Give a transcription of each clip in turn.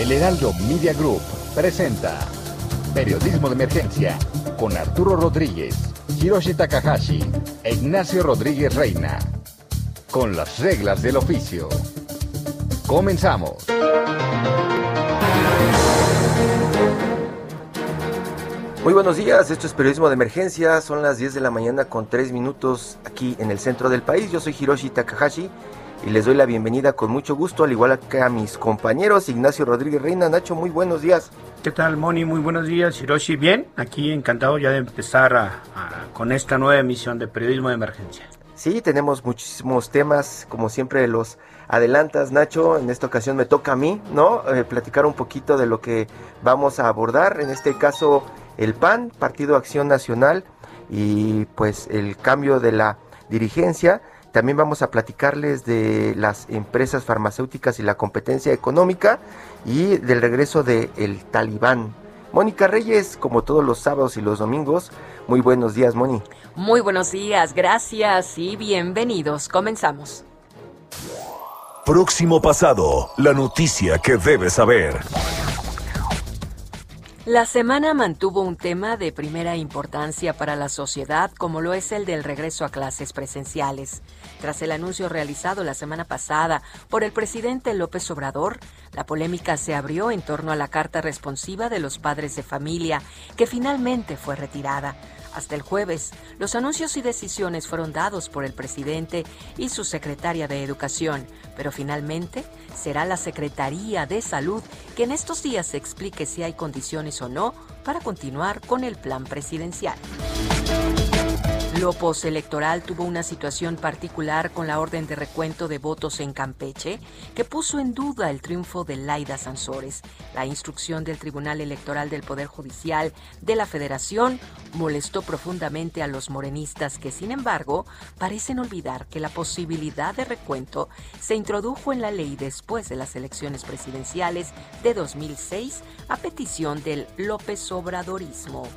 El Heraldo Media Group presenta Periodismo de Emergencia con Arturo Rodríguez, Hiroshi Takahashi e Ignacio Rodríguez Reina. Con las reglas del oficio. Comenzamos. Muy buenos días, esto es Periodismo de Emergencia, son las 10 de la mañana con 3 minutos aquí en el centro del país. Yo soy Hiroshi Takahashi y les doy la bienvenida con mucho gusto, al igual que a mis compañeros Ignacio Rodríguez Reina. Nacho, muy buenos días. ¿Qué tal, Moni? Muy buenos días, Hiroshi. Bien, aquí encantado ya de empezar a- a- con esta nueva emisión de Periodismo de Emergencia. Sí, tenemos muchísimos temas, como siempre los adelantas, Nacho. En esta ocasión me toca a mí, ¿no? Eh, platicar un poquito de lo que vamos a abordar. En este caso, el PAN, Partido Acción Nacional, y pues el cambio de la dirigencia. También vamos a platicarles de las empresas farmacéuticas y la competencia económica y del regreso de el Talibán. Mónica Reyes, como todos los sábados y los domingos. Muy buenos días, Moni. Muy buenos días, gracias y bienvenidos. Comenzamos. Próximo pasado, la noticia que debes saber. La semana mantuvo un tema de primera importancia para la sociedad, como lo es el del regreso a clases presenciales. Tras el anuncio realizado la semana pasada por el presidente López Obrador, la polémica se abrió en torno a la carta responsiva de los padres de familia, que finalmente fue retirada. Hasta el jueves, los anuncios y decisiones fueron dados por el presidente y su secretaria de Educación, pero finalmente será la Secretaría de Salud que en estos días explique si hay condiciones o no para continuar con el plan presidencial. Lo postelectoral tuvo una situación particular con la orden de recuento de votos en Campeche, que puso en duda el triunfo de Laida Sansores. La instrucción del Tribunal Electoral del Poder Judicial de la Federación molestó profundamente a los morenistas que, sin embargo, parecen olvidar que la posibilidad de recuento se introdujo en la ley después de las elecciones presidenciales de 2006 a petición del López Obradorismo.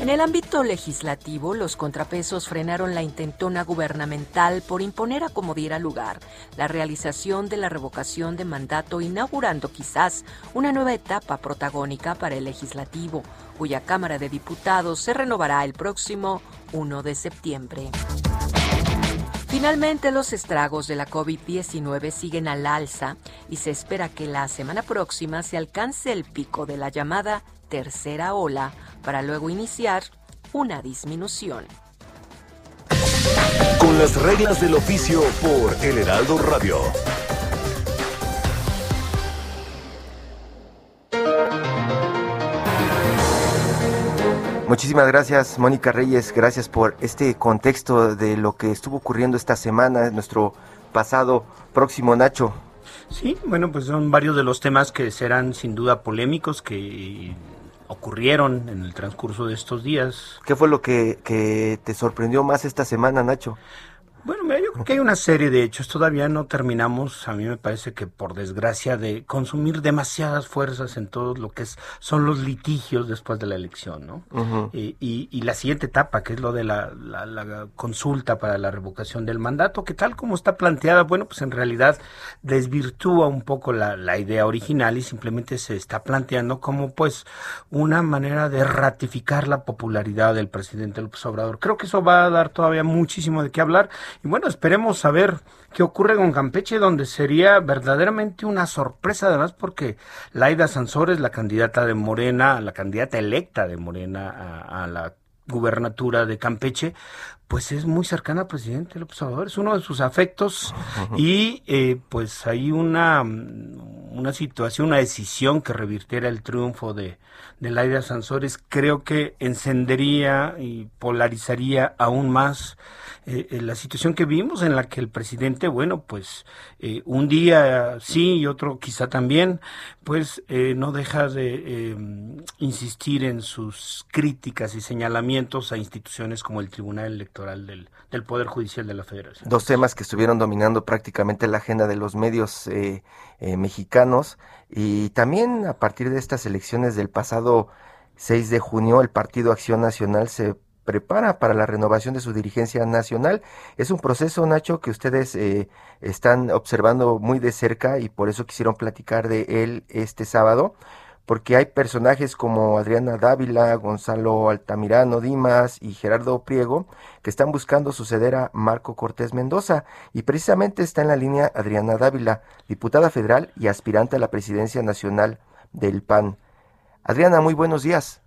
En el ámbito legislativo, los contrapesos frenaron la intentona gubernamental por imponer a como diera lugar la realización de la revocación de mandato, inaugurando quizás una nueva etapa protagónica para el legislativo, cuya Cámara de Diputados se renovará el próximo 1 de septiembre. Finalmente, los estragos de la COVID-19 siguen al alza y se espera que la semana próxima se alcance el pico de la llamada tercera ola para luego iniciar una disminución. Con las reglas del oficio por El Heraldo Radio. Muchísimas gracias, Mónica Reyes. Gracias por este contexto de lo que estuvo ocurriendo esta semana, nuestro pasado próximo Nacho. Sí, bueno, pues son varios de los temas que serán sin duda polémicos que ocurrieron en el transcurso de estos días. ¿Qué fue lo que, que te sorprendió más esta semana, Nacho? Bueno, mira, yo creo que hay una serie de hechos. Todavía no terminamos, a mí me parece que por desgracia, de consumir demasiadas fuerzas en todo lo que es, son los litigios después de la elección, ¿no? Y, y- y la siguiente etapa, que es lo de la, la- la consulta para la revocación del mandato, que tal como está planteada, bueno, pues en realidad desvirtúa un poco la, la idea original y simplemente se está planteando como pues una manera de ratificar la popularidad del presidente López Obrador. Creo que eso va a dar todavía muchísimo de qué hablar y bueno, esperemos saber qué ocurre con Campeche, donde sería verdaderamente una sorpresa además porque Laida Sansores, la candidata de Morena, la candidata electa de Morena a, a la gubernatura de Campeche, pues es muy cercana al presidente López Obrador, es uno de sus afectos y eh, pues hay una, una situación, una decisión que revirtiera el triunfo de, de Laida Sansores, creo que encendería y polarizaría aún más eh, eh, la situación que vimos en la que el presidente, bueno, pues eh, un día sí y otro quizá también, pues no deja de insistir en sus críticas y señalamientos a instituciones como el Tribunal Electoral del, Poder Judicial de la Federación. Dos temas que estuvieron dominando prácticamente la agenda de los medios mexicanos y también a partir de estas elecciones del pasado 6 de junio, el Partido Acción Nacional se prepara para la renovación de su dirigencia nacional. Es un proceso, Nacho, que ustedes eh, están observando muy de cerca y por eso quisieron platicar de él este sábado, porque hay personajes como Adriana Dávila, Gonzalo Altamirano Dimas y Gerardo Priego que están buscando suceder a Marco Cortés Mendoza y precisamente está en la línea Adriana Dávila, diputada federal y aspirante a la presidencia nacional del PAN. Adriana, muy buenos días.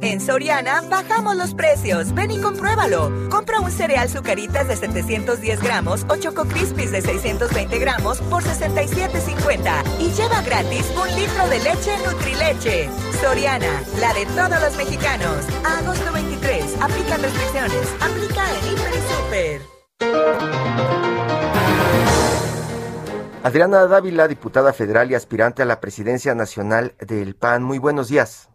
En Soriana bajamos los precios. Ven y compruébalo. Compra un cereal Zucaritas de 710 gramos o Choco Crispies de 620 gramos por 67.50 y lleva gratis un litro de leche Nutrileche. Soriana, la de todos los mexicanos. agosto 23. Aplica restricciones. Aplica en Hiper y Super. Adriana Dávila, diputada federal y aspirante a la presidencia nacional del PAN. Muy buenos días.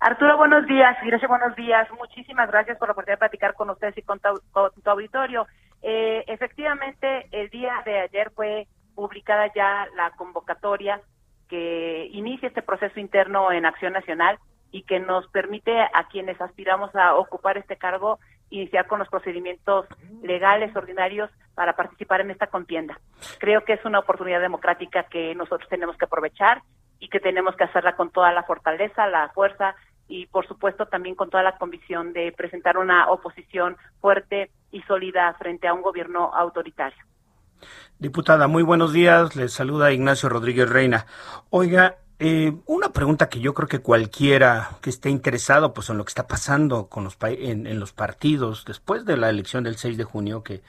Arturo, buenos días. Gracias, buenos días. Muchísimas gracias por la oportunidad de platicar con ustedes y con tu, auditorio. Eh, efectivamente, el día de ayer fue publicada ya la convocatoria que inicia este proceso interno en Acción Nacional y que nos permite a quienes aspiramos a ocupar este cargo iniciar con los procedimientos legales ordinarios para participar en esta contienda. Creo que es una oportunidad democrática que nosotros tenemos que aprovechar y que tenemos que hacerla con toda la fortaleza, la fuerza y por supuesto también con toda la convicción de presentar una oposición fuerte y sólida frente a un gobierno autoritario. Diputada, muy buenos días. Les saluda Ignacio Rodríguez Reina. Oiga, eh, una pregunta que yo creo que cualquiera que esté interesado pues en lo que está pasando con los en, en, los partidos después de la elección del 6 de junio que,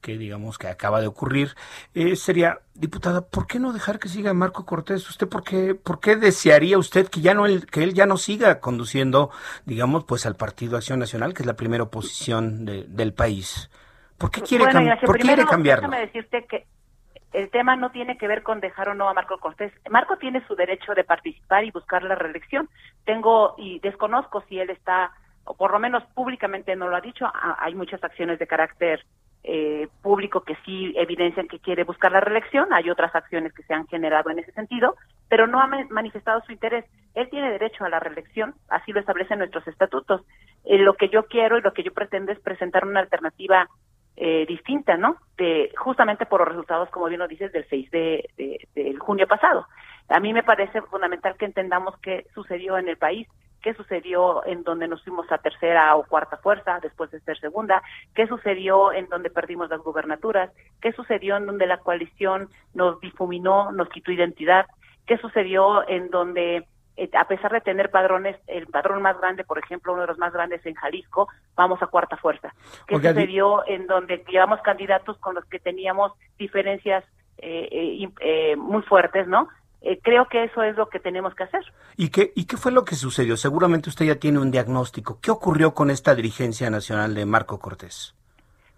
que digamos que acaba de ocurrir eh, sería diputada ¿por qué no dejar que siga Marco Cortés? ¿Usted por qué, por qué desearía usted que ya no él, que él ya no siga conduciendo digamos pues al Partido Acción Nacional que es la primera oposición de, del país? ¿Por qué quiere, ¿por quiere cambiarlo? Déjame decirte que el tema no tiene que ver con dejar o no a Marco Cortés. Marco tiene su derecho de participar y buscar la reelección. Tengo y desconozco si él está, o por lo menos públicamente no lo ha dicho, hay muchas acciones de carácter eh, público que sí evidencian que quiere buscar la reelección, hay otras acciones que se han generado en ese sentido, pero no ha manifestado su interés. Él tiene derecho a la reelección, así lo establecen nuestros estatutos. Eh, lo que yo quiero y lo que yo pretendo es presentar una alternativa eh, distinta, ¿no? De, justamente por los resultados, como bien lo dices, del 6 de, de, junio pasado. A mí me parece fundamental que entendamos qué sucedió en el país, qué sucedió en donde nos fuimos a tercera o cuarta fuerza después de ser segunda, qué sucedió en donde perdimos las gubernaturas, qué sucedió en donde la coalición nos difuminó, nos quitó identidad, qué sucedió en donde eh, a pesar de tener padrones, el padrón más grande, por ejemplo, uno de los más grandes en Jalisco, vamos a cuarta fuerza. ¿Qué sucedió en donde llevamos candidatos con los que teníamos diferencias eh, eh, muy fuertes, ¿no? creo que eso es lo que tenemos que hacer. ¿Y qué, ¿Y qué fue lo que sucedió? Seguramente usted ya tiene un diagnóstico. ¿Qué ocurrió con esta dirigencia nacional de Marco Cortés?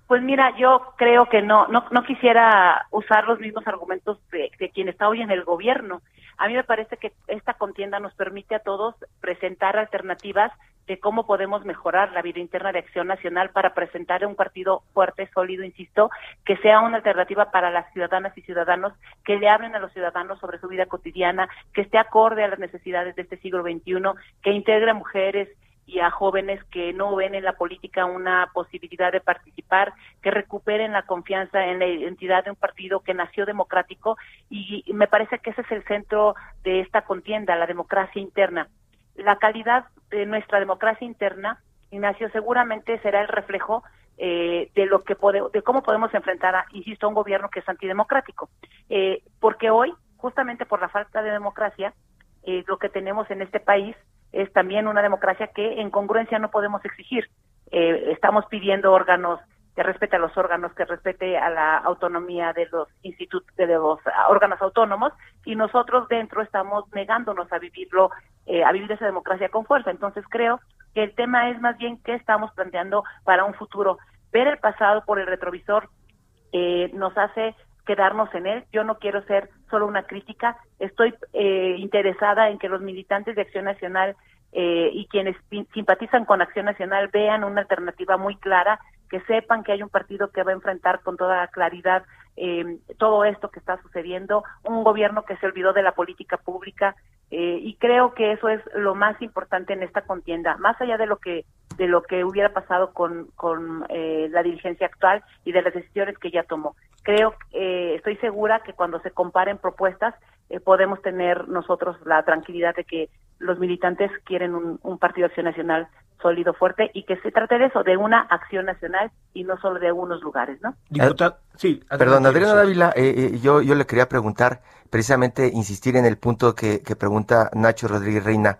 Pues mira, yo creo que no, no, no quisiera usar los mismos argumentos de, de quien está hoy en el gobierno. A mí me parece que esta contienda nos permite a todos presentar alternativas de cómo podemos mejorar la vida interna de Acción Nacional para presentar un partido fuerte, sólido, insisto, que sea una alternativa para las ciudadanas y ciudadanos, que le hablen a los ciudadanos sobre su vida cotidiana, que esté acorde a las necesidades de este siglo XXI, que integre a mujeres, y a jóvenes que no ven en la política una posibilidad de participar, que recuperen la confianza en la identidad de un partido que nació democrático y me parece que ese es el centro de esta contienda, la democracia interna. La calidad de nuestra democracia interna, Ignacio, seguramente será el reflejo eh, de lo que de cómo podemos enfrentar, a, insisto, a un gobierno que es antidemocrático, eh, porque hoy, justamente por la falta de democracia, eh, lo que tenemos en este país es también una democracia que en congruencia no podemos exigir. eh, estamos pidiendo órganos que respete a los órganos, que respete a la autonomía de los institutos, de los órganos autónomos, y nosotros dentro estamos negándonos a vivirlo, eh, a vivir esa democracia con fuerza. Entonces creo que el tema es más bien qué estamos planteando para un futuro. Ver el pasado por el retrovisor eh, nos hace quedarnos en él. Yo no quiero ser solo una crítica, estoy eh, interesada en que los militantes de Acción Nacional eh, y quienes simpatizan con Acción Nacional vean una alternativa muy clara, que sepan que hay un partido que va a enfrentar con toda claridad eh, todo esto que está sucediendo, un gobierno que se olvidó de la política pública eh, y creo que eso es lo más importante en esta contienda, más allá de lo que de lo que hubiera pasado con, con eh, la dirigencia actual y de las decisiones que ya tomó. Creo, eh, estoy segura que cuando se comparen propuestas eh, podemos tener nosotros la tranquilidad de que los militantes quieren un, un partido acción nacional sólido, fuerte y que se trate de eso, de una acción nacional y no solo de algunos lugares, ¿no? Diputado, sí. Perdón, Adriana Dávila, eh, eh, yo, yo le quería preguntar, precisamente insistir en el punto que, que pregunta Nacho Rodríguez Reina.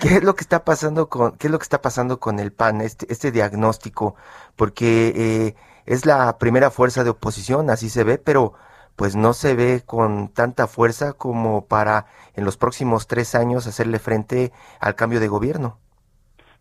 ¿Qué es lo que está pasando con, qué es lo que está pasando con el PAN, este, este diagnóstico? Porque eh, es la primera fuerza de oposición, así se ve, pero pues no se ve con tanta fuerza como para en los próximos tres años hacerle frente al cambio de gobierno.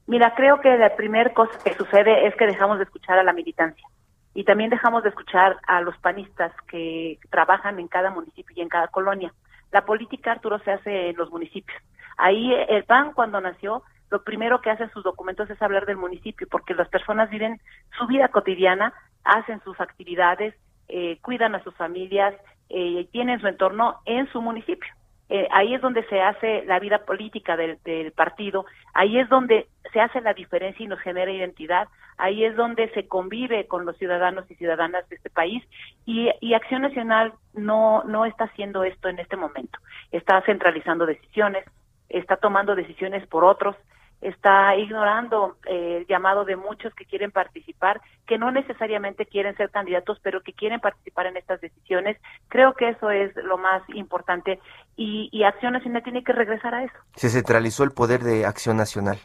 Mira, creo que la primera cosa que sucede es que dejamos de escuchar a la militancia y también dejamos de escuchar a los panistas que trabajan en cada municipio y en cada colonia. La política, Arturo, se hace en los municipios. Ahí el PAN cuando nació, lo primero que hace en sus documentos es hablar del municipio, porque las personas viven su vida cotidiana, hacen sus actividades, eh, cuidan a sus familias, eh, tienen su entorno en su municipio. Eh, ahí es donde se hace la vida política del, del, partido, ahí es donde se hace la diferencia y nos genera identidad, ahí es donde se convive con los ciudadanos y ciudadanas de este país y, y Acción Nacional no, no está haciendo esto en este momento, está centralizando decisiones, está tomando decisiones por otros, está ignorando eh, el llamado de muchos que quieren participar, que no necesariamente quieren ser candidatos, pero que quieren participar en estas decisiones. Creo que eso es lo más importante y, y Acción Nacional tiene que regresar a eso. Se centralizó el poder de Acción Nacional.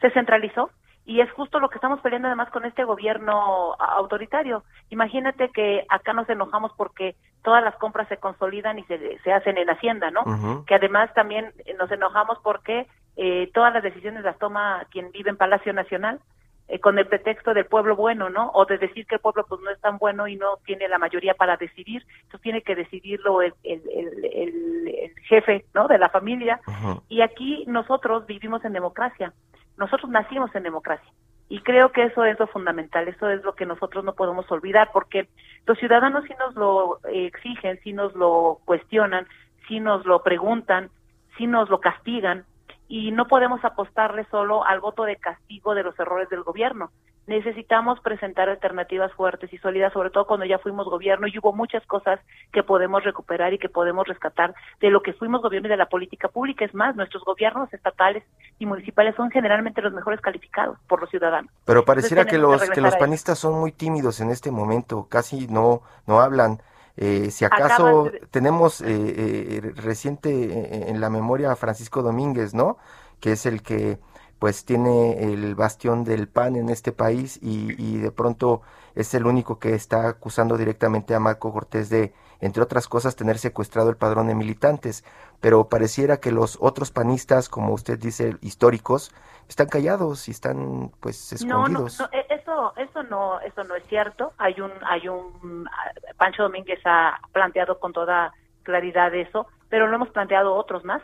Se centralizó y es justo lo que estamos peleando además con este gobierno autoritario. Imagínate que acá nos enojamos porque todas las compras se consolidan y se, se hacen en Hacienda, ¿no? Uh -huh. Que además también nos enojamos porque eh, todas las decisiones las toma quien vive en Palacio Nacional eh, con el pretexto del pueblo bueno, ¿no? O de decir que el pueblo pues no es tan bueno y no tiene la mayoría para decidir, entonces tiene que decidirlo el, el, el, el jefe, ¿no? De la familia. Uh -huh. Y aquí nosotros vivimos en democracia, nosotros nacimos en democracia. Y creo que eso es lo fundamental, eso es lo que nosotros no podemos olvidar, porque los ciudadanos sí nos lo exigen, sí nos lo cuestionan, sí nos lo preguntan, sí nos lo castigan, y no podemos apostarle solo al voto de castigo de los errores del gobierno. Necesitamos presentar alternativas fuertes y sólidas, sobre todo cuando ya fuimos gobierno y hubo muchas cosas que podemos recuperar y que podemos rescatar de lo que fuimos gobierno y de la política pública. Es más, nuestros gobiernos estatales y municipales son generalmente los mejores calificados por los ciudadanos. Pero pareciera Entonces, que los que, que los panistas son muy tímidos en este momento, casi no no hablan. Eh, si acaso de... tenemos eh, eh, reciente en la memoria a Francisco Domínguez, ¿no? Que es el que pues tiene el bastión del PAN en este país y, y, de pronto es el único que está acusando directamente a Marco Cortés de, entre otras cosas, tener secuestrado el padrón de militantes. Pero pareciera que los otros panistas, como usted dice, históricos, están callados y están pues escondidos. No, no, no, eso, eso no, eso no es cierto. Hay un, hay un, Pancho Domínguez ha planteado con toda claridad eso, pero lo hemos planteado otros más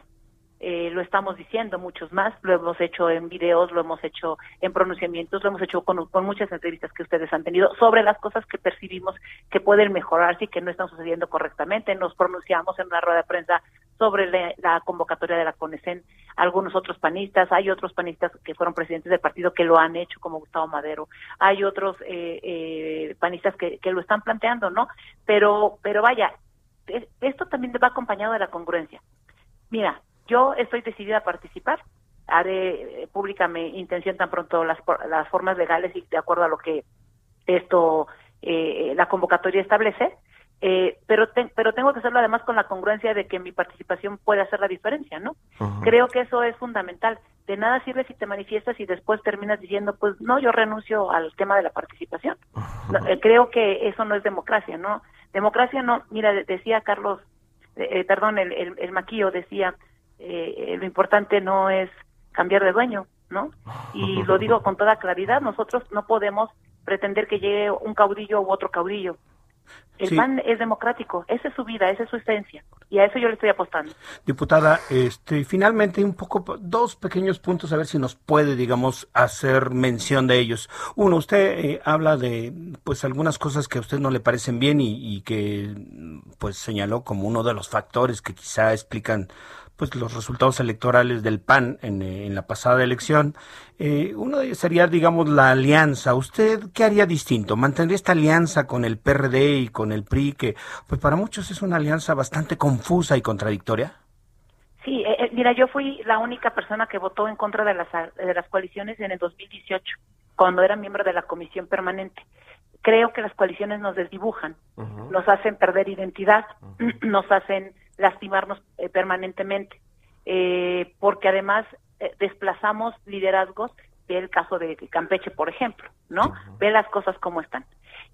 eh, lo estamos diciendo muchos más, lo hemos hecho en videos, lo hemos hecho en pronunciamientos, lo hemos hecho con, con, muchas entrevistas que ustedes han tenido sobre las cosas que percibimos que pueden mejorarse y que no están sucediendo correctamente. Nos pronunciamos en una rueda de prensa sobre la, la convocatoria de la CONECEN, algunos otros panistas, hay otros panistas que fueron presidentes del partido que lo han hecho, como Gustavo Madero, hay otros eh, eh, panistas que, que lo están planteando, ¿no? Pero, pero vaya, esto también va acompañado de la congruencia. Mira, yo estoy decidida a participar, haré eh, pública mi intención tan pronto las, las formas legales y de acuerdo a lo que esto, eh, la convocatoria establece, Eh, pero, pero tengo que hacerlo además con la congruencia de que mi participación puede hacer la diferencia, ¿no? Creo que eso es fundamental. De nada sirve si te manifiestas y después terminas diciendo, pues no, yo renuncio al tema de la participación. Eh, creo que eso no es democracia, ¿no? Democracia no, mira, decía Carlos, eh, perdón, el, el, el, maquillo decía, lo importante no es cambiar de dueño, ¿no? Y lo digo con toda claridad, nosotros no podemos pretender que llegue un caudillo u otro caudillo. El PAN es democrático, esa es su vida, esa es su esencia, y a eso yo le estoy apostando. Diputada, este, finalmente un poco, dos pequeños puntos, a ver si nos puede, digamos, hacer mención de ellos. Uno, usted eh, habla de, pues, algunas cosas que a usted no le parecen bien y, y que, pues, señaló como uno de los factores que quizá explican pues los resultados electorales del PAN en, en la pasada elección. Eh, uno de ellos sería, digamos, la alianza. ¿Usted qué haría distinto? ¿Mantendría esta alianza con el PRD y con el PRI, que pues para muchos es una alianza bastante confusa y contradictoria? Sí, eh, eh, mira, yo fui la única persona que votó en contra de las, de las coaliciones en el 2018, cuando era miembro de la comisión permanente. Creo que las coaliciones nos desdibujan, nos hacen perder identidad, nos hacen lastimarnos eh, permanentemente, eh, porque además eh, desplazamos liderazgos del caso de Campeche, por ejemplo, ¿no? Ve las cosas como están.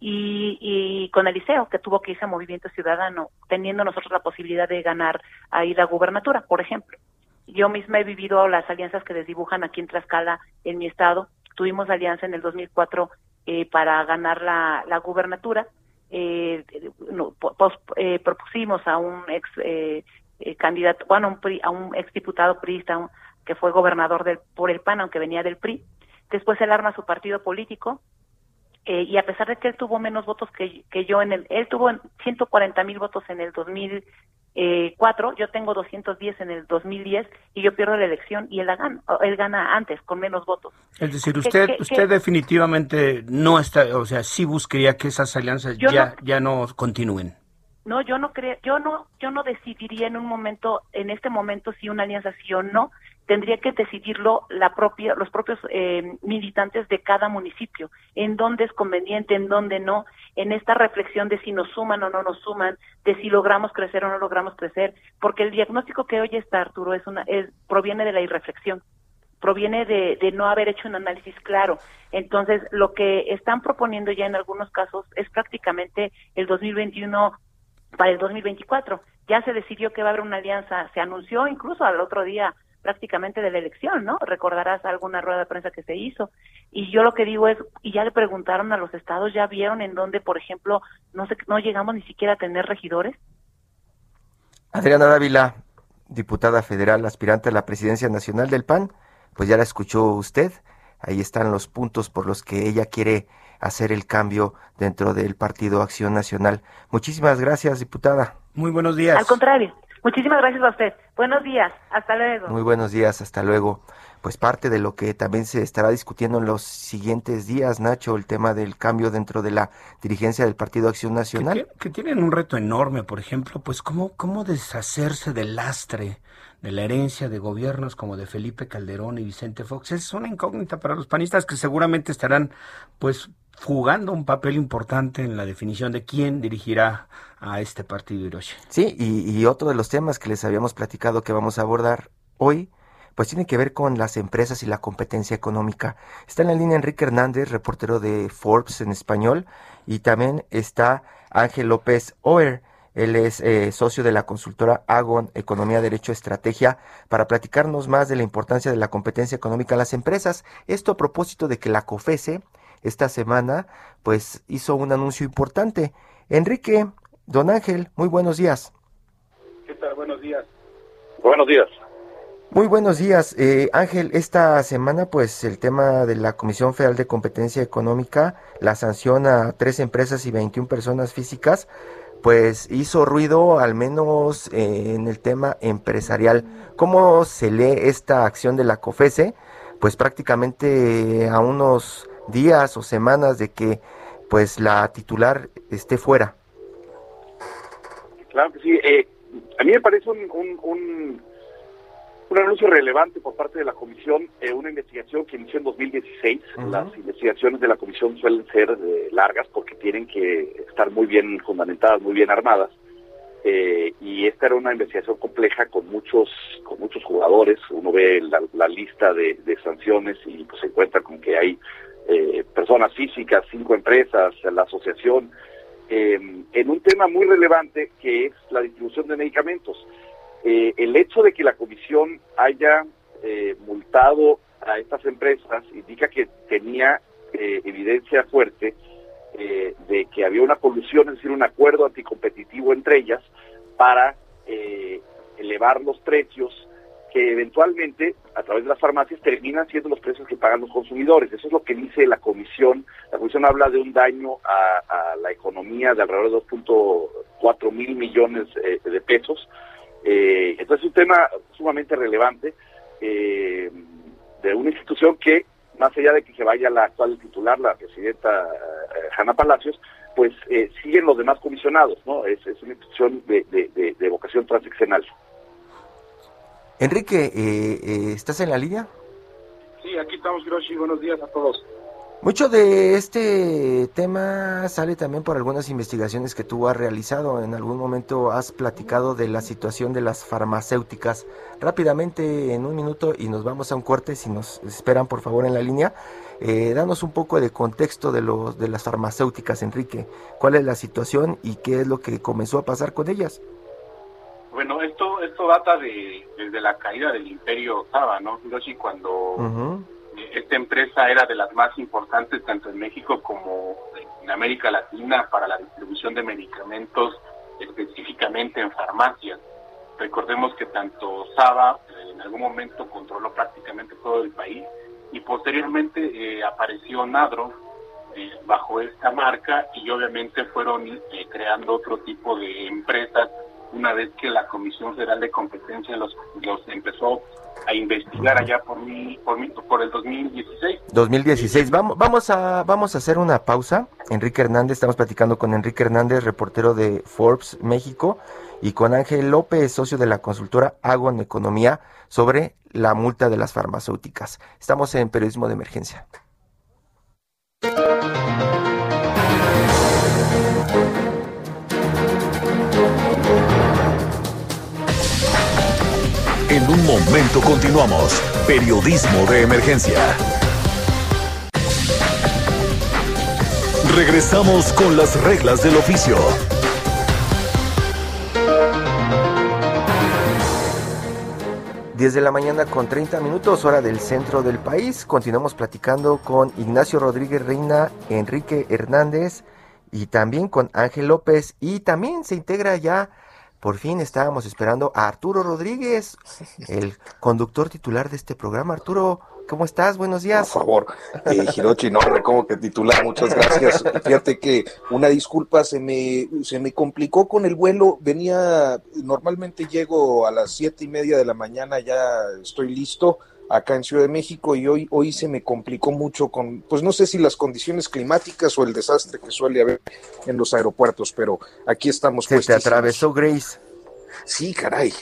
Y, y con Eliseo, que tuvo que irse a Movimiento Ciudadano, teniendo nosotros la posibilidad de ganar ahí la gubernatura, por ejemplo. Yo misma he vivido las alianzas que desdibujan aquí en Tlaxcala, en mi estado. Tuvimos alianza en el 2004 eh, para ganar la, la gubernatura eh, eh, propusimos a un ex eh, eh, candidato, bueno, un a un ex diputado priista que fue gobernador del, por el PAN, aunque venía del PRI. Después él arma su partido político eh, y a pesar de que él tuvo menos votos que, que yo en el, él tuvo 140 mil votos en el 2000 eh, cuatro, yo tengo 210 en el 2010 y yo pierdo la elección y él, la gana, él gana antes con menos votos. Es decir, usted usted definitivamente no está, o sea, sí buscaría que esas alianzas ya ya no continúen. No, yo no creo, yo no, yo no decidiría en un momento, en este momento si una alianza sí o no, tendría que decidirlo la propia, los propios eh, militantes de cada municipio, en dónde es conveniente, en dónde no, en esta reflexión de si nos suman o no nos suman, de si logramos crecer o no logramos crecer, porque el diagnóstico que hoy está Arturo es una, es, proviene de la irreflexión proviene de, de, no haber hecho un análisis claro. Entonces, lo que están proponiendo ya en algunos casos es prácticamente el 2021 para el 2024. Ya se decidió que va a haber una alianza, se anunció incluso al otro día prácticamente de la elección, ¿no? Recordarás alguna rueda de prensa que se hizo. Y yo lo que digo es, y ya le preguntaron a los estados, ¿ya vieron en dónde, por ejemplo, no sé, no llegamos ni siquiera a tener regidores? Adriana Dávila, diputada federal, aspirante a la presidencia nacional del PAN, pues ya la escuchó usted. Ahí están los puntos por los que ella quiere hacer el cambio dentro del Partido Acción Nacional. Muchísimas gracias, diputada. Muy buenos días. Al contrario, muchísimas gracias a usted. Buenos días, hasta luego. Muy buenos días, hasta luego. Pues parte de lo que también se estará discutiendo en los siguientes días, Nacho, el tema del cambio dentro de la dirigencia del Partido Acción Nacional. Que, que tienen un reto enorme, por ejemplo, pues cómo, cómo deshacerse del lastre de la herencia de gobiernos como de Felipe Calderón y Vicente Fox. Es una incógnita para los panistas que seguramente estarán pues jugando un papel importante en la definición de quién dirigirá a este partido Hiroshi. Sí, y, y, otro de los temas que les habíamos platicado que vamos a abordar hoy, pues tiene que ver con las empresas y la competencia económica. Está en la línea Enrique Hernández, reportero de Forbes en español, y también está Ángel López Oer. Él es eh, socio de la consultora Agon Economía, Derecho, Estrategia, para platicarnos más de la importancia de la competencia económica en las empresas. Esto a propósito de que la COFESE, esta semana, pues hizo un anuncio importante. Enrique, don Ángel, muy buenos días. ¿Qué tal? Buenos días. Buenos días. Muy buenos días, eh, Ángel. Esta semana, pues, el tema de la Comisión Federal de Competencia Económica, la sanción a tres empresas y 21 personas físicas, pues hizo ruido, al menos eh, en el tema empresarial. ¿Cómo se lee esta acción de la COFESE? Pues prácticamente a unos días o semanas de que pues la titular esté fuera. Claro que sí. Eh, a mí me parece un, un, un anuncio relevante por parte de la comisión, eh, una investigación que inició en 2016. Las investigaciones de la comisión suelen ser eh, largas porque tienen que estar muy bien fundamentadas, muy bien armadas. Eh, y esta era una investigación compleja con muchos con muchos jugadores. Uno ve la, lista de, sanciones y pues se encuentra con que hay personas físicas, cinco empresas, la asociación, en un tema muy relevante que es la distribución de medicamentos. Eh, el hecho de que la comisión haya eh, multado a estas empresas indica que tenía eh, evidencia fuerte de que había una colusión, es decir, un acuerdo anticompetitivo entre ellas para elevar los precios que eventualmente a través de las farmacias terminan siendo los precios que pagan los consumidores. Eso es lo que dice la comisión. La comisión habla de un daño a, la economía de alrededor de 2.4 mil millones de pesos eh, entonces es un tema sumamente relevante eh, de una institución que, más allá de que se vaya la actual titular, la presidenta eh, Hanna Palacios, pues eh, siguen los demás comisionados, ¿no? Es, una institución de, vocación transeccional. Enrique, ¿estás en la línea? Sí, aquí estamos, Hiroshi. Buenos días a todos. Mucho de este tema sale también por algunas investigaciones que tú has realizado. En algún momento has platicado de la situación de las farmacéuticas. Rápidamente, en un minuto, y nos vamos a un corte, si nos esperan por favor en la línea, eh, danos un poco de contexto de, los, de las farmacéuticas, Enrique. ¿Cuál es la situación y qué es lo que comenzó a pasar con ellas? Esto esto data de desde la caída del imperio Saba, ¿no? Hiroshi, cuando esta empresa era de las más importantes tanto en México como en América Latina para la distribución de medicamentos específicamente en farmacias. Recordemos que tanto Saba eh, en algún momento controló prácticamente todo el país y posteriormente eh, apareció Nadro eh, bajo esta marca y obviamente fueron creando otro tipo de empresas una vez que la Comisión Federal de Competencia los, los empezó a investigar allá por mi, por, mi, por el 2016. 2016. Vamos, vamos a vamos a hacer una pausa. Enrique Hernández, estamos platicando con Enrique Hernández, reportero de Forbes México, y con Ángel López, socio de la consultora Agon Economía, sobre la multa de las farmacéuticas. Estamos en periodismo de emergencia. Un momento continuamos. Periodismo de emergencia. Regresamos con las reglas del oficio. Desde la mañana con 30 minutos, hora del centro del país. Continuamos platicando con Ignacio Rodríguez Reina, Enrique Hernández y también con Ángel López. Y también se integra ya por fin estábamos esperando a Arturo Rodríguez, el conductor titular de este programa. Arturo, ¿cómo estás? Buenos días. Por favor, eh, Hirochi, no, como que titular, muchas gracias. Fíjate que una disculpa, se me, se me complicó con el vuelo. Venía, normalmente llego a las siete y media de la mañana, ya estoy listo acá en Ciudad de México y hoy, hoy se me complicó mucho con, pues no sé si las condiciones climáticas o el desastre que suele haber en los aeropuertos, pero aquí estamos. Se te atravesó Grace. Sí, caray.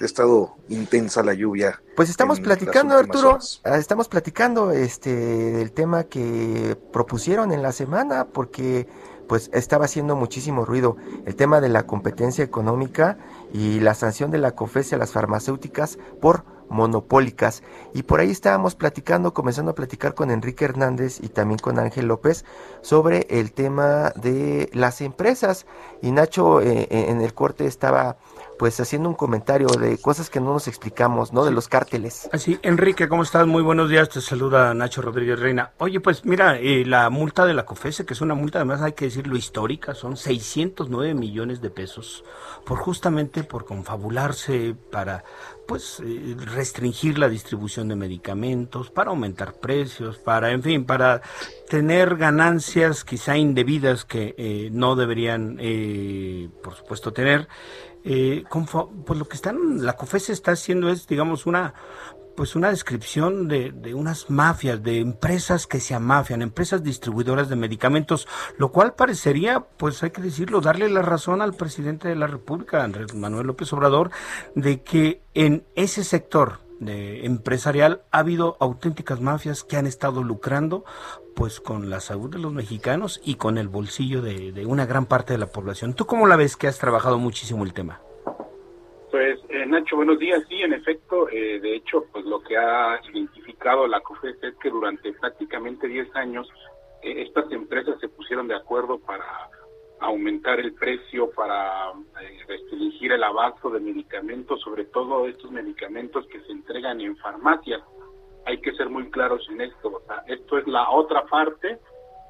Ha estado intensa la lluvia. Pues estamos platicando, Arturo, ah, estamos platicando este del tema que propusieron en la semana porque pues estaba haciendo muchísimo ruido el tema de la competencia económica y la sanción de la COFESE a las farmacéuticas por monopólicas. Y por ahí estábamos platicando, comenzando a platicar con Enrique Hernández y también con Ángel López sobre el tema de las empresas. Y Nacho eh, eh, en el corte estaba pues haciendo un comentario de cosas que no nos explicamos, ¿no? De los cárteles. Así, Enrique, ¿cómo estás? Muy buenos días, te saluda Nacho Rodríguez Reina. Oye, pues mira, eh, la multa de la COFESE, que es una multa además hay que decirlo histórica, son 609 millones de pesos, por justamente por confabularse para pues eh, restringir la distribución de medicamentos, para aumentar precios, para, en fin, para tener ganancias quizá indebidas que eh, no deberían, por supuesto, tener eh, pues lo que están, la COFES está haciendo es, digamos, una pues una descripción de, de, unas mafias, de empresas que se amafian, empresas distribuidoras de medicamentos, lo cual parecería, pues hay que decirlo, darle la razón al presidente de la República, Andrés Manuel López Obrador, de que en ese sector de empresarial ha habido auténticas mafias que han estado lucrando pues con la salud de los mexicanos y con el bolsillo de, una gran parte de la población. ¿Tú cómo la ves que has trabajado muchísimo el tema? Pues eh, Nacho, buenos días. Sí, en efecto, eh, de hecho, pues lo que ha identificado la COFES es que durante prácticamente 10 años eh, estas empresas se pusieron de acuerdo para aumentar el precio, para restringir el abasto de medicamentos, sobre todo estos medicamentos que se entregan en farmacias. Hay que ser muy claros en esto. O sea, esto es la otra parte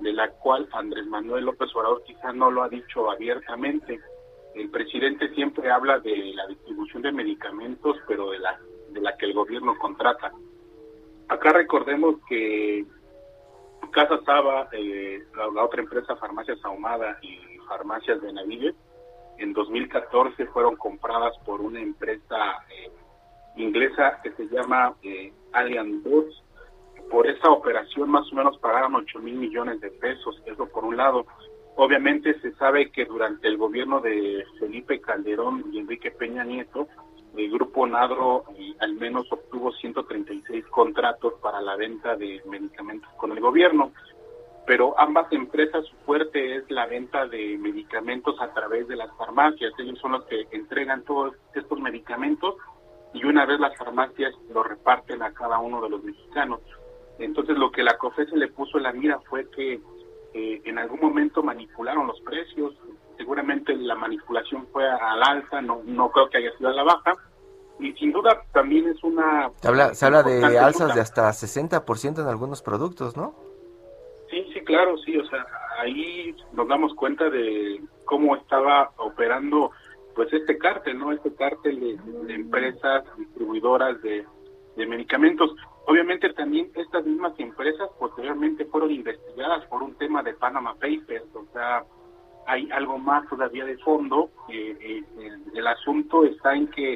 de la cual Andrés Manuel López Obrador quizá no lo ha dicho abiertamente el presidente siempre habla de la distribución de medicamentos, pero de la, de la que el gobierno contrata. Acá recordemos que Casa Saba, eh, la, otra empresa, Farmacias Ahumada y Farmacias de Navides, en 2014 fueron compradas por una empresa eh, inglesa que se llama eh, Boots. Por esa operación más o menos pagaron 8 mil millones de pesos, eso por un lado. Obviamente se sabe que durante el gobierno de Felipe Calderón y Enrique Peña Nieto, el grupo Nadro eh, al menos obtuvo 136 contratos para la venta de medicamentos con el gobierno, pero ambas empresas su fuerte es la venta de medicamentos a través de las farmacias, ellos son los que entregan todos estos medicamentos y una vez las farmacias lo reparten a cada uno de los mexicanos. Entonces lo que la COFESE le puso en la mira fue que en algún momento manipularon los precios, seguramente la manipulación fue al alza, no, no creo que haya sido a la baja, y sin duda también es una... Se habla, se habla de alzas de hasta 60% en algunos productos, ¿no? Sí, claro, sí, o sea, ahí nos damos cuenta de cómo estaba operando pues este cártel, ¿no? Este cártel de, empresas distribuidoras de, medicamentos. Obviamente también estas mismas empresas posteriormente fueron investigadas por un tema de Panama Papers, o sea, hay algo más todavía de fondo. Eh, eh, el, asunto está en que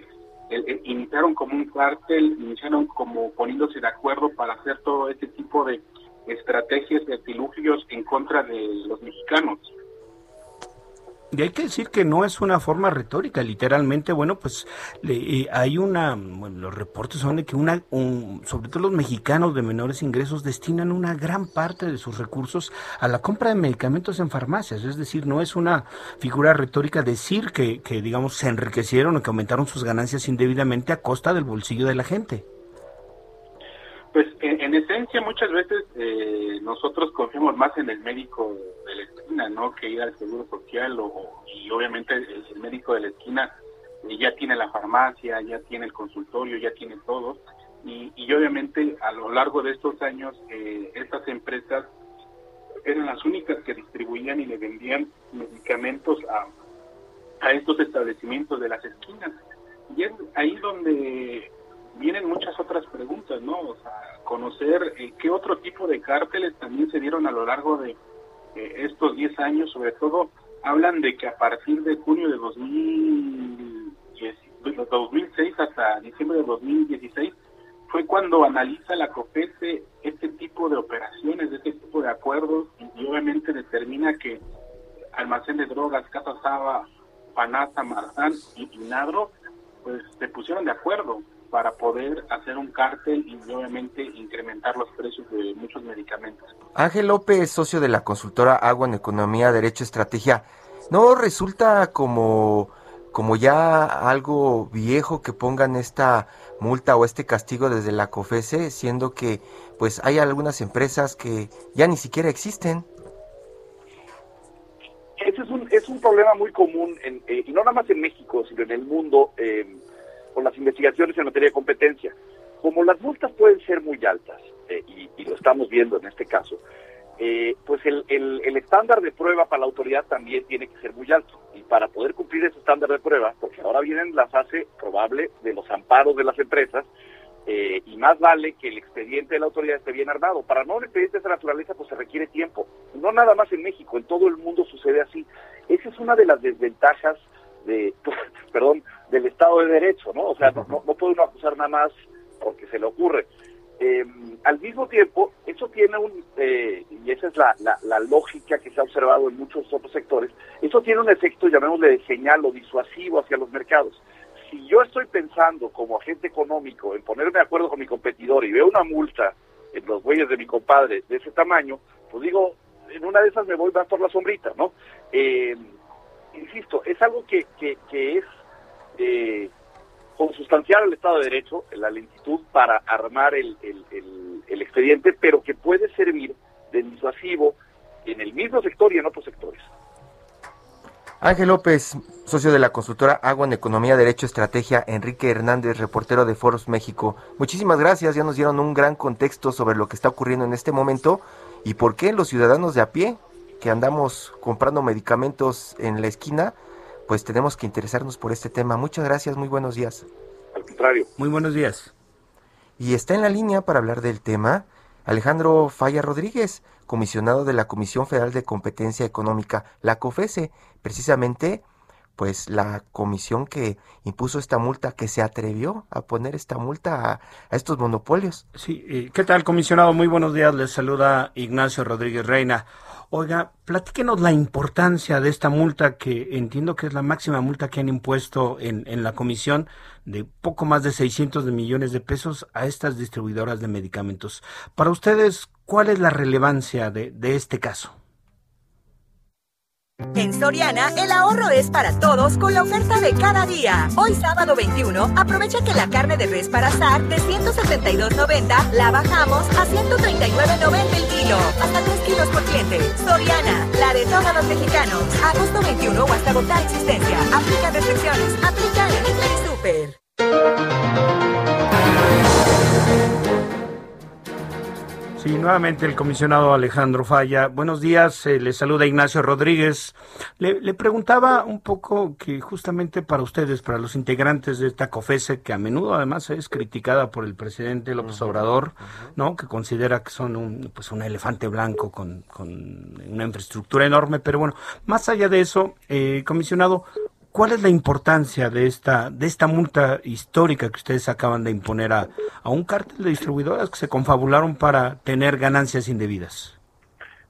eh, iniciaron como un cártel, iniciaron como poniéndose de acuerdo para hacer todo este tipo de estrategias de artilugios en contra de los mexicanos. Y hay que decir que no es una forma retórica, literalmente, bueno, pues le, hay una, los reportes son de que una, sobre todo los mexicanos de menores ingresos destinan una gran parte de sus recursos a la compra de medicamentos en farmacias, es decir, no es una figura retórica decir que, que digamos, se enriquecieron o que aumentaron sus ganancias indebidamente a costa del bolsillo de la gente. Pues en, esencia muchas veces eh, nosotros confiamos más en el médico de la esquina, ¿no? Que ir al seguro social o, y obviamente el, médico de la esquina eh, ya tiene la farmacia, ya tiene el consultorio, ya tiene todo y, y obviamente a lo largo de estos años eh, estas empresas eran las únicas que distribuían y le vendían medicamentos a, a estos establecimientos de las esquinas y es ahí donde vienen muchas otras preguntas, ¿no? O sea, conocer eh, qué otro tipo de cárteles también se dieron a lo largo de eh, estos 10 años, sobre todo hablan de que a partir de junio de 2006 hasta diciembre de 2016 fue cuando analiza la COPESE este tipo de operaciones, este tipo de acuerdos y, obviamente determina que almacén de drogas, Casa Saba, Panasa, Marzán y Pinadro, pues se pusieron de acuerdo para poder hacer un cártel y obviamente incrementar los precios de muchos medicamentos. Ángel López, socio de la consultora Agua en Economía, Derecho, Estrategia, ¿no resulta como, como ya algo viejo que pongan esta multa o este castigo desde la COFESE, siendo que pues hay algunas empresas que ya ni siquiera existen? Ese es un, es un problema muy común, en, eh, y no nada más en México, sino en el mundo. Eh, las investigaciones en materia de competencia. Como las multas pueden ser muy altas, eh, y, lo estamos viendo en este caso, eh, pues el, el, estándar de prueba para la autoridad también tiene que ser muy alto. Y para poder cumplir ese estándar de prueba, porque ahora vienen la fase probable de los amparos de las empresas, eh, y más vale que el expediente de la autoridad esté bien armado. Para no un expediente de esa naturaleza, pues se requiere tiempo. No nada más en México, en todo el mundo sucede así. Esa es una de las desventajas de, perdón, del Estado de Derecho, ¿no? O sea, no, no, puede uno acusar nada más porque se le ocurre. Eh, al mismo tiempo, eso tiene un, eh, y esa es la, la, lógica que se ha observado en muchos otros sectores, eso tiene un efecto, llamémosle, de señal o disuasivo hacia los mercados. Si yo estoy pensando como agente económico en ponerme de acuerdo con mi competidor y veo una multa en los bueyes de mi compadre de ese tamaño, pues digo, en una de esas me voy más por la sombrita, ¿no? Eh, insisto, es algo que, que, que es eh, consustancial al Estado de Derecho, la lentitud para armar el, el, expediente, pero que puede servir de disuasivo en el mismo sector y en otros sectores. Ángel López, socio de la consultora Agua en Economía, Derecho, Estrategia, Enrique Hernández, reportero de Foros México. Muchísimas gracias, ya nos dieron un gran contexto sobre lo que está ocurriendo en este momento y por qué los ciudadanos de a pie que andamos comprando medicamentos en la esquina, pues tenemos que interesarnos por este tema. Muchas gracias, muy buenos días. Al contrario. Muy buenos días. Y está en la línea para hablar del tema Alejandro Falla Rodríguez, comisionado de la Comisión Federal de Competencia Económica, la COFESE, precisamente pues la comisión que impuso esta multa, que se atrevió a poner esta multa a, estos monopolios. Sí, eh, ¿qué tal, comisionado? Muy buenos días, les saluda Ignacio Rodríguez Reina. Oiga, platíquenos la importancia de esta multa que entiendo que es la máxima multa que han impuesto en, en la comisión de poco más de 600 millones de pesos a estas distribuidoras de medicamentos. Para ustedes, ¿cuál es la relevancia de, de este caso? En Soriana, el ahorro es para todos con la oferta de cada día. Hoy sábado 21, aprovecha que la carne de res para asar de 172.90 la bajamos a 139.90 el kilo. Hasta 3 kilos por cliente. Soriana, la de todos los mexicanos. Agosto 21 o hasta agotar existencia. Aplica restricciones. Aplica en y Super. Sí, nuevamente el comisionado Alejandro Falla. Buenos días, eh, le saluda Ignacio Rodríguez. Le, preguntaba un poco que justamente para ustedes, para los integrantes de esta COFESE, que a menudo además es criticada por el presidente López Obrador, ¿no? Que considera que son un, pues un elefante blanco con, con una infraestructura enorme, pero bueno, más allá de eso, eh, comisionado, ¿Cuál es la importancia de esta, de esta multa histórica que ustedes acaban de imponer a, a un cártel de distribuidoras que se confabularon para tener ganancias indebidas?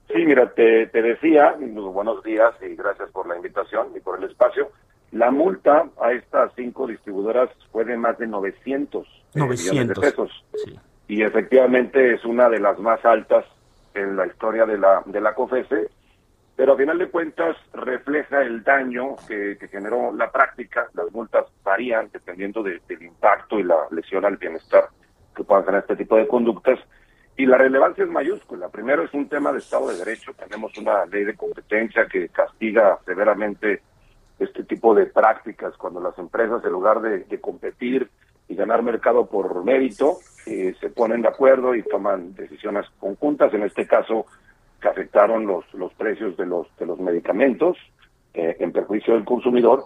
Sí, mira, te, te decía, buenos días y gracias por la invitación y por el espacio. La multa a estas cinco distribuidoras fue de más de 900, 900. Eh, millones de pesos. Sí. Y efectivamente es una de las más altas en la historia de la, de la COFESE pero a final de cuentas refleja el daño que, generó la práctica. Las multas varían dependiendo del impacto y la lesión al bienestar que puedan tener este tipo de conductas. Y la relevancia es mayúscula. Primero es un tema de Estado de Derecho. Tenemos una ley de competencia que castiga severamente este tipo de prácticas cuando las empresas, en lugar de, competir y ganar mercado por mérito, eh, se ponen de acuerdo y toman decisiones conjuntas. En este caso, que afectaron los, los precios de los, de los medicamentos eh, en perjuicio del consumidor.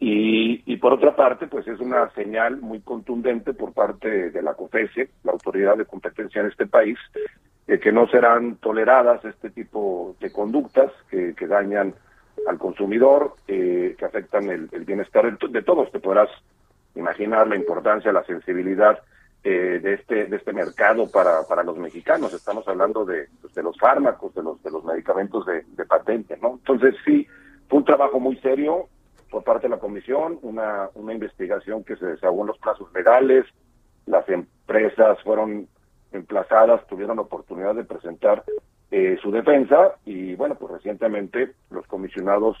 Y, y, por otra parte, pues es una señal muy contundente por parte de la COFESE, la autoridad de competencia en este país, de que no serán toleradas este tipo de conductas que, que dañan al consumidor, eh, que afectan el, bienestar de, todos. Te podrás imaginar la importancia, la sensibilidad eh, de este de este mercado para, para los mexicanos. Estamos hablando de, pues, de los fármacos, de los de los medicamentos de, patente, ¿no? Entonces sí, fue un trabajo muy serio por parte de la comisión, una, una investigación que se desahogó en los plazos legales, las empresas fueron emplazadas, tuvieron oportunidad de presentar eh, su defensa y bueno, pues recientemente los comisionados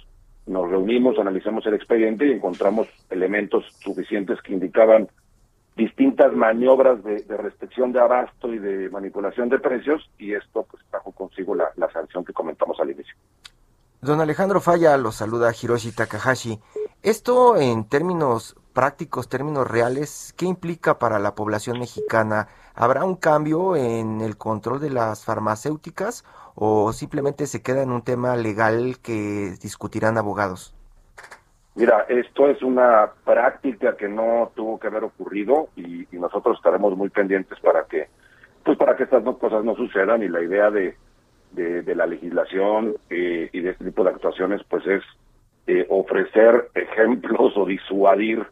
nos reunimos, analizamos el expediente y encontramos elementos suficientes que indicaban distintas maniobras de, restricción de abasto y de manipulación de precios y esto pues trajo consigo la, sanción que comentamos al inicio. Don Alejandro Falla lo saluda Hiroshi Takahashi. Esto en términos prácticos, términos reales, ¿qué implica para la población mexicana? ¿Habrá un cambio en el control de las farmacéuticas o simplemente se queda en un tema legal que discutirán abogados? Mira, esto es una práctica que no tuvo que haber ocurrido y, nosotros estaremos muy pendientes para que, pues para que estas dos cosas no sucedan y la idea de, de, la legislación eh, y de este tipo de actuaciones, pues es eh, ofrecer ejemplos o disuadir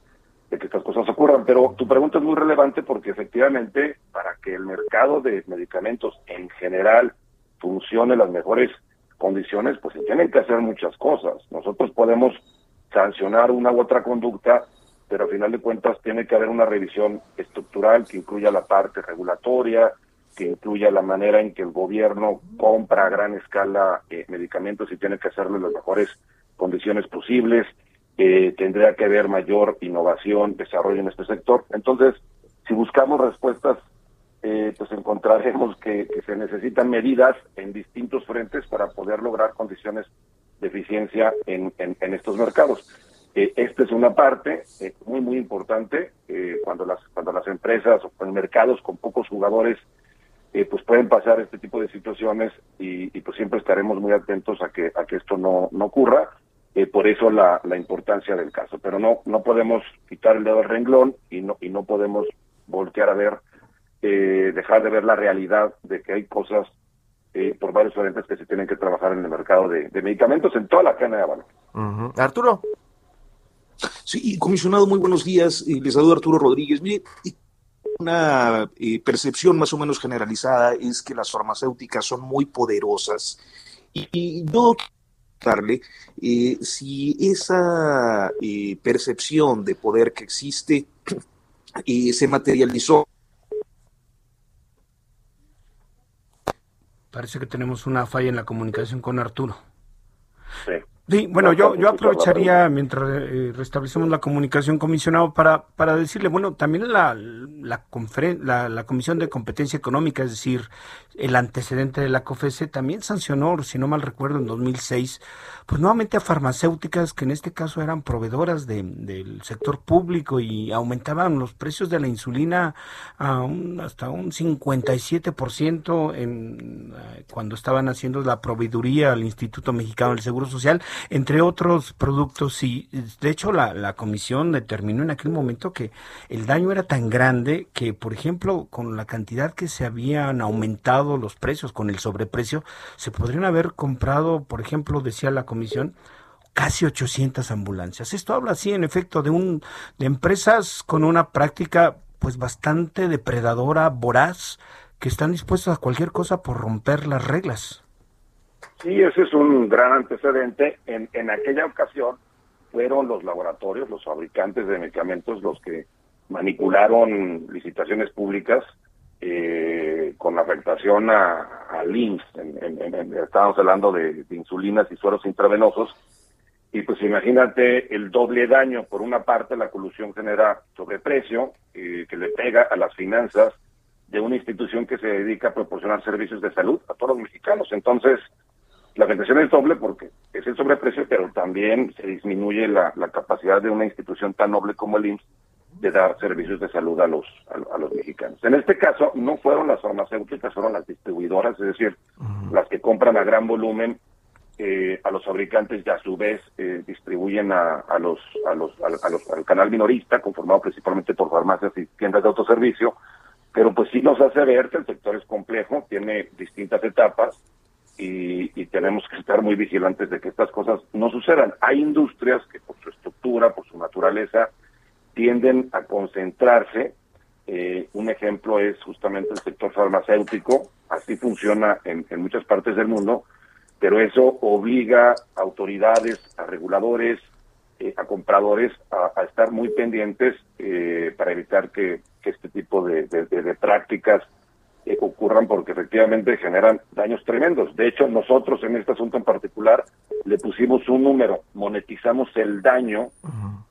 de que estas cosas ocurran. Pero tu pregunta es muy relevante porque efectivamente para que el mercado de medicamentos en general funcione en las mejores condiciones, pues se tienen que hacer muchas cosas. Nosotros podemos sancionar una u otra conducta, pero al final de cuentas tiene que haber una revisión estructural que incluya la parte regulatoria, que incluya la manera en que el gobierno compra a gran escala eh, medicamentos y tiene que hacerlo en las mejores condiciones posibles. Eh, tendría que haber mayor innovación, desarrollo en este sector. Entonces, si buscamos respuestas, eh, pues encontraremos que, se necesitan medidas en distintos frentes para poder lograr condiciones de eficiencia en, en, estos mercados. Eh, esta es una parte eh, muy, muy importante cuando, las, cuando las empresas o en mercados con pocos jugadores pues pueden pasar este tipo de situaciones y, y, pues siempre estaremos muy atentos a que, a que esto no, no ocurra eh, por eso la, la, importancia del caso. Pero no, no podemos quitar el dedo del renglón y no, y no podemos voltear a ver, eh, dejar de ver la realidad de que hay cosas eh, por varios frentes que se tienen que trabajar en el mercado de, medicamentos en toda la cadena de valor. Arturo. Sí, comisionado, muy buenos días. Les saludo Arturo Rodríguez. Mire, una percepción más o menos generalizada es que las farmacéuticas son muy poderosas. Y, y yo darle, eh, si esa eh, percepción de poder que existe eh, se materializó. Parece que tenemos una falla en la comunicación con Arturo. Sí. Sí, bueno, yo, yo aprovecharía mientras eh, restablecemos la comunicación comisionado para, para decirle, bueno, también la, la, la, la, Comisión de Competencia Económica, es decir, el antecedente de la COFESE, también sancionó, si no mal recuerdo, en 2006, pues nuevamente a farmacéuticas que en este caso eran proveedoras de, del sector público y aumentaban los precios de la insulina a un, hasta un 57% en, eh, cuando estaban haciendo la proveeduría al Instituto Mexicano del Seguro Social entre otros productos. Y de hecho la, comisión determinó en aquel momento que el daño era tan grande que, por ejemplo, con la cantidad que se habían aumentado los precios, con el sobreprecio, se podrían haber comprado, por ejemplo, decía la comisión, casi 800 ambulancias. Esto habla así, en efecto, de un de empresas con una práctica pues bastante depredadora, voraz, que están dispuestas a cualquier cosa por romper las reglas. Sí, ese es un gran antecedente. En, en aquella ocasión fueron los laboratorios, los fabricantes de medicamentos los que manipularon licitaciones públicas eh, con afectación a, a LIMS. Estábamos hablando de, insulinas y sueros intravenosos. Y pues imagínate el doble daño. Por una parte, la colusión genera sobreprecio eh, que le pega a las finanzas de una institución que se dedica a proporcionar servicios de salud a todos los mexicanos. Entonces, la afectación es doble porque es el sobreprecio, pero también se disminuye la, capacidad de una institución tan noble como el IMSS de dar servicios de salud a los a, los mexicanos. En este caso no fueron las farmacéuticas, fueron las distribuidoras, es decir, las que compran a gran volumen eh, a los fabricantes y a su vez eh, distribuyen a, a, los, a, los, a, los al canal minorista conformado principalmente por farmacias y tiendas de autoservicio, pero pues sí nos hace ver que el sector es complejo, tiene distintas etapas y, tenemos que estar muy vigilantes de que estas cosas no sucedan. Hay industrias que por su estructura, por su naturaleza, tienden a concentrarse. Eh, un ejemplo es justamente el sector farmacéutico, así funciona en, muchas partes del mundo, pero eso obliga a autoridades, a reguladores, eh, a compradores a, estar muy pendientes eh, para evitar que, este tipo de prácticas que ocurran porque efectivamente generan daños tremendos. De hecho, nosotros en este asunto en particular le pusimos un número, monetizamos el daño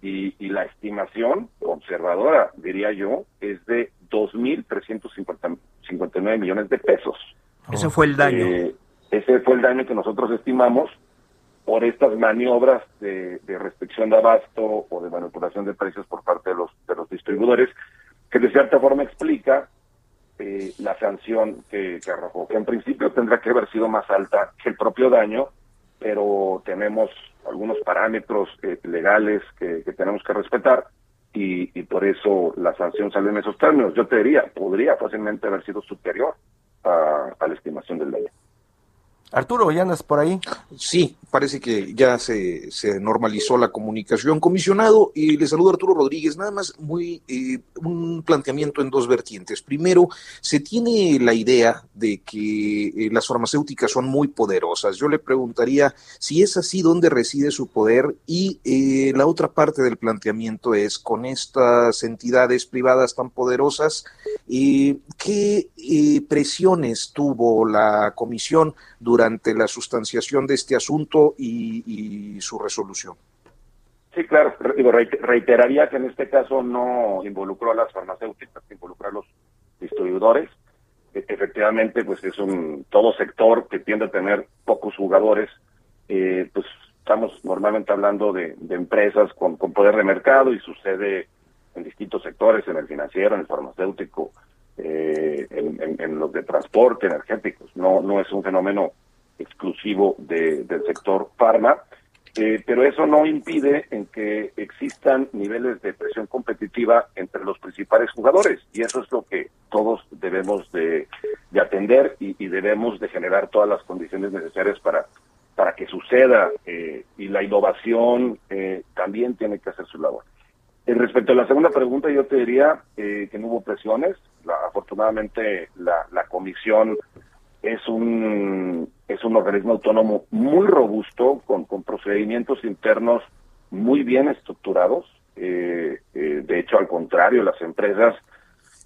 y, la estimación conservadora, diría yo, es de 2.359 millones de pesos. Ese fue el daño. Eh, ese fue el daño que nosotros estimamos por estas maniobras de, de, restricción de abasto o de manipulación de precios por parte de los, de los distribuidores, que de cierta forma explica eh, la sanción que, arrojó, que en principio tendrá que haber sido más alta que el propio daño, pero tenemos algunos parámetros eh, legales que, tenemos que respetar y, por eso la sanción sale en esos términos. Yo te diría, podría fácilmente haber sido superior a, la estimación del daño. Arturo, ¿ya andas por ahí? Sí, parece que ya se, se normalizó la comunicación. Comisionado, y le saludo Arturo Rodríguez, nada más muy eh, un planteamiento en dos vertientes. Primero, se tiene la idea de que eh, las farmacéuticas son muy poderosas. Yo le preguntaría si es así, ¿dónde reside su poder? Y eh, la otra parte del planteamiento es, con estas entidades privadas tan poderosas, ¿qué presiones tuvo la comisión durante durante la sustanciación de este asunto y, su resolución. Sí, claro, reiteraría que en este caso no involucró a las farmacéuticas, involucró a los distribuidores. E, efectivamente, pues es un todo sector que tiende a tener pocos jugadores. Eh, pues estamos normalmente hablando de, empresas con, poder de mercado y sucede en distintos sectores, en el financiero, en el farmacéutico, eh, en, los de transporte, energéticos. No, no es un fenómeno exclusivo del sector farma, eh, pero eso no impide en que existan niveles de presión competitiva entre los principales jugadores y eso es lo que todos debemos de, atender y, debemos de generar todas las condiciones necesarias para para que suceda eh, y la innovación eh, también tiene que hacer su labor. respecto a la segunda pregunta, yo te diría que no hubo presiones. afortunadamente, la, la comisión es un, es un organismo autónomo muy robusto, con, con procedimientos internos muy bien estructurados. Eh, eh, de hecho, al contrario, las empresas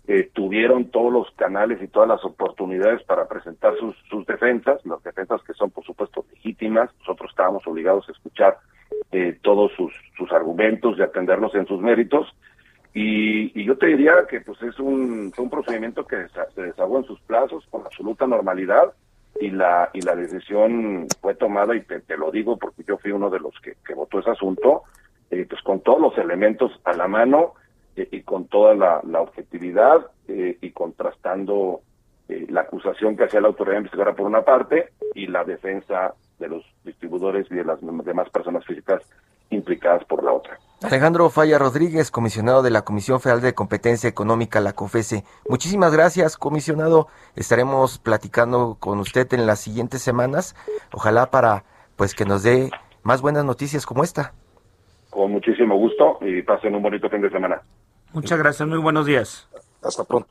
eh, tuvieron todos los canales y todas las oportunidades para presentar sus, sus defensas, las defensas que son, por supuesto, legítimas. Nosotros estábamos obligados a escuchar todos sus, sus argumentos y atenderlos en sus méritos. Y, yo te diría que pues es un, un procedimiento que se desahogó en sus plazos con absoluta normalidad y la y la decisión fue tomada y te, lo digo porque yo fui uno de los que, votó ese asunto eh, pues con todos los elementos a la mano eh, y con toda la, objetividad eh, y contrastando la acusación que hacía la autoridad investigadora por una parte y la defensa de los distribuidores y de las demás personas físicas implicadas por la otra. Alejandro Falla Rodríguez, comisionado de la Comisión Federal de Competencia Económica, la COFESE. Muchísimas gracias, comisionado. Estaremos platicando con usted en las siguientes semanas, ojalá para pues que nos dé más buenas noticias como esta. Con muchísimo gusto y pasen un bonito fin de semana. Muchas gracias, muy buenos días. Hasta pronto.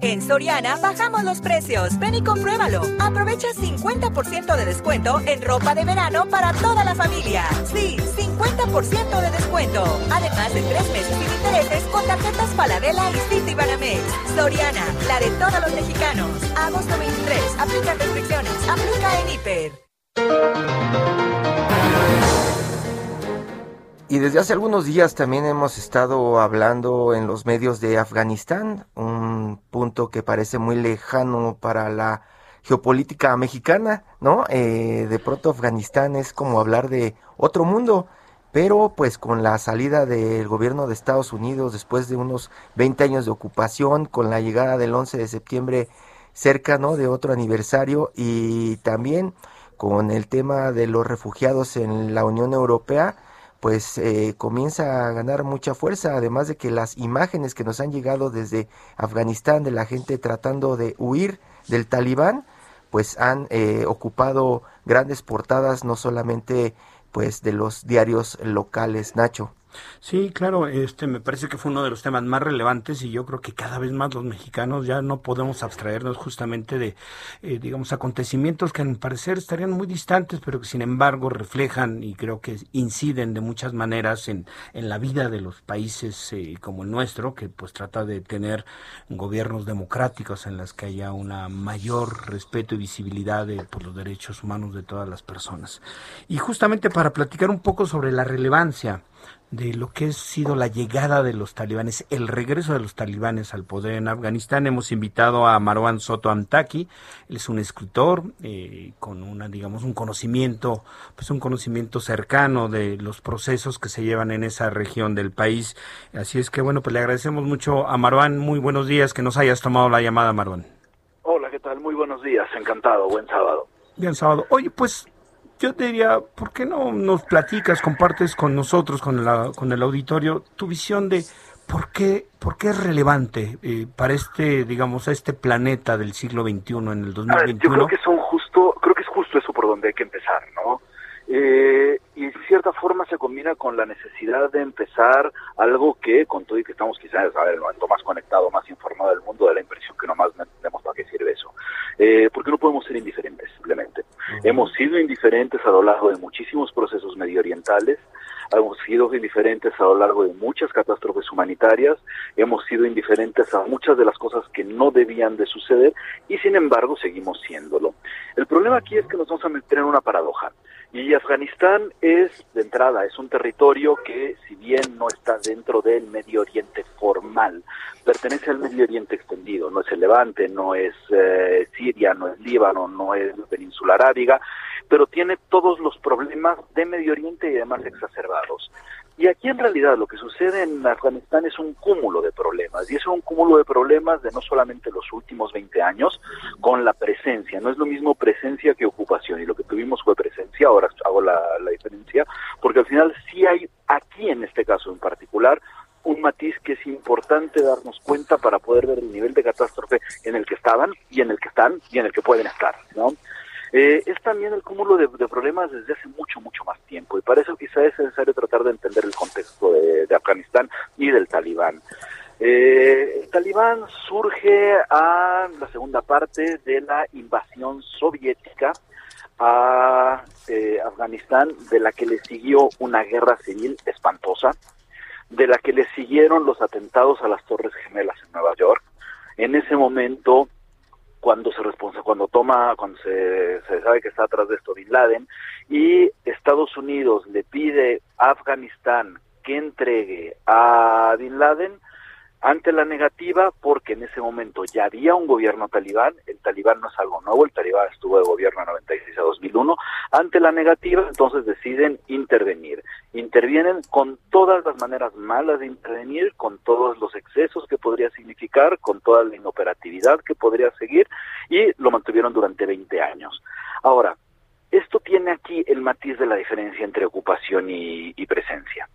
En Soriana bajamos los precios. Ven y compruébalo. Aprovecha 50% de descuento en ropa de verano para toda la familia. Sí, 50% de descuento. Además de tres meses sin intereses con tarjetas Paladela y City Banamex. Soriana, la de todos los mexicanos. Agosto 23. Aplica restricciones. Aplica en Hiper. Y desde hace algunos días también hemos estado hablando en los medios de Afganistán, un punto que parece muy lejano para la geopolítica mexicana, ¿no? Eh, de pronto Afganistán es como hablar de otro mundo, pero pues con la salida del gobierno de Estados Unidos después de unos 20 años de ocupación, con la llegada del 11 de septiembre cerca, ¿no? De otro aniversario y también con el tema de los refugiados en la Unión Europea, pues eh, comienza a ganar mucha fuerza, además de que las imágenes que nos han llegado desde Afganistán de la gente tratando de huir del talibán, pues han eh, ocupado grandes portadas, no solamente pues de los diarios locales, Nacho. Sí, claro, este me parece que fue uno de los temas más relevantes y yo creo que cada vez más los mexicanos ya no podemos abstraernos justamente de, eh, digamos, acontecimientos que al parecer estarían muy distantes, pero que sin embargo reflejan y creo que inciden de muchas maneras en, en la vida de los países eh, como el nuestro, que pues trata de tener gobiernos democráticos en las que haya una mayor respeto y visibilidad de, por los derechos humanos de todas las personas. Y justamente para platicar un poco sobre la relevancia de lo que ha sido la llegada de los talibanes, el regreso de los talibanes al poder en Afganistán. Hemos invitado a Marwan Soto Amtaki, él es un escritor eh, con una, digamos, un conocimiento, pues un conocimiento cercano de los procesos que se llevan en esa región del país. Así es que bueno, pues le agradecemos mucho a Marwan. Muy buenos días, que nos hayas tomado la llamada, Marwan. Hola, ¿qué tal? Muy buenos días, encantado, buen sábado. Bien sábado. Oye, pues yo te diría, ¿por qué no nos platicas, compartes con nosotros, con, la, con el auditorio, tu visión de ¿Por qué, por qué es relevante eh, para este, digamos, a este planeta del siglo XXI en el 2021? yo creo que son justo, creo que es justo eso por donde hay que empezar, ¿no? Eh, y de cierta forma se combina con la necesidad de empezar algo que, con todo y que estamos quizás ver, el momento más conectado, más informado del mundo, de la impresión que nomás tenemos para qué sirve eso. Eh, porque no podemos ser indiferentes, simplemente. Hemos sido indiferentes a lo largo de muchísimos procesos medioorientales, hemos sido indiferentes a lo largo de muchas catástrofes humanitarias, hemos sido indiferentes a muchas de las cosas que no debían de suceder y sin embargo seguimos siéndolo. El problema aquí es que nos vamos a meter en una paradoja. Y Afganistán es, de entrada, es un territorio que, si bien no está dentro del Medio Oriente formal, pertenece al Medio Oriente extendido. No es el Levante, no es eh, Siria, no es Líbano, no es la península arábiga, pero tiene todos los problemas de Medio Oriente y además exacerbados. Y aquí en realidad lo que sucede en Afganistán es un cúmulo de problemas, y es un cúmulo de problemas de no solamente los últimos 20 años con la presencia, no es lo mismo presencia que ocupación, y lo que tuvimos fue presencia, ahora hago la, la diferencia, porque al final sí hay aquí en este caso en particular un matiz que es importante darnos cuenta para poder ver el nivel de catástrofe en el que estaban y en el que están y en el que pueden estar, ¿no? Eh, es también el cúmulo de, problemas desde hace mucho, mucho más tiempo. Y para eso quizá es necesario tratar de entender el contexto de, Afganistán y del talibán. Eh, el talibán surge a la segunda parte de la invasión soviética a eh, Afganistán, de la que le siguió una guerra civil espantosa, de la que le siguieron los atentados a las Torres Gemelas en Nueva York. En ese momento cuando se responsa, cuando toma, cuando se, se, sabe que está atrás de esto Bin Laden y Estados Unidos le pide a Afganistán que entregue a Bin Laden, ante la negativa, porque en ese momento ya había un gobierno talibán, el talibán no es algo nuevo, el talibán estuvo de gobierno de 96 a 2001, ante la negativa entonces deciden intervenir. Intervienen con todas las maneras malas de intervenir, con todos los excesos que podría significar, con toda la inoperatividad que podría seguir, y lo mantuvieron durante 20 años. Ahora, esto tiene aquí el matiz de la diferencia entre ocupación y, y presencia.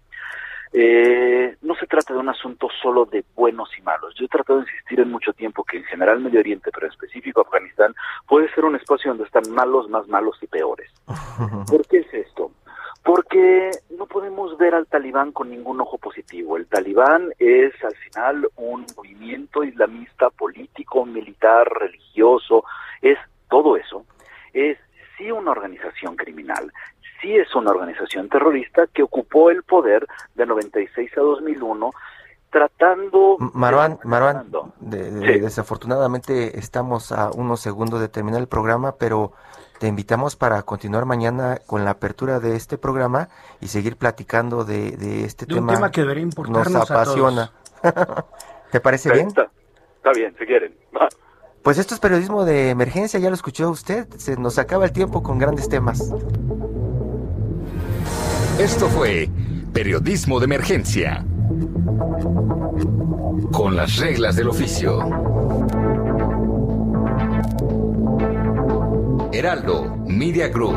Eh, no se trata de un asunto solo de buenos y malos. Yo he tratado de insistir en mucho tiempo que en general Medio Oriente, pero en específico Afganistán, puede ser un espacio donde están malos, más malos y peores. ¿Por qué es esto? Porque no podemos ver al talibán con ningún ojo positivo. El talibán es al final un movimiento islamista político, militar, religioso, es todo eso. Es sí una organización criminal, sí es una organización terrorista que ocupó el poder de 96 a 2001 tratando... Marwan, desafortunadamente estamos a unos segundos de terminar el programa, pero te invitamos para continuar mañana con la apertura de este programa y seguir platicando de, de este tema. Un tema que debería importarnos Nos apasiona. ¿Te parece bien? Está, está bien, si quieren. Pues esto es periodismo de emergencia, ya lo escuchó usted, se nos acaba el tiempo con grandes temas. Esto fue Periodismo de Emergencia. Con las reglas del oficio. Heraldo Media Group.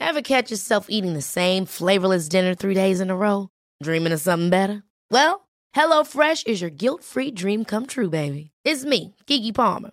Ever catch yourself eating the same flavorless dinner three days in a row? Dreaming of something better? Well, HelloFresh is your guilt-free dream come true, baby. It's me, Kiki Palmer.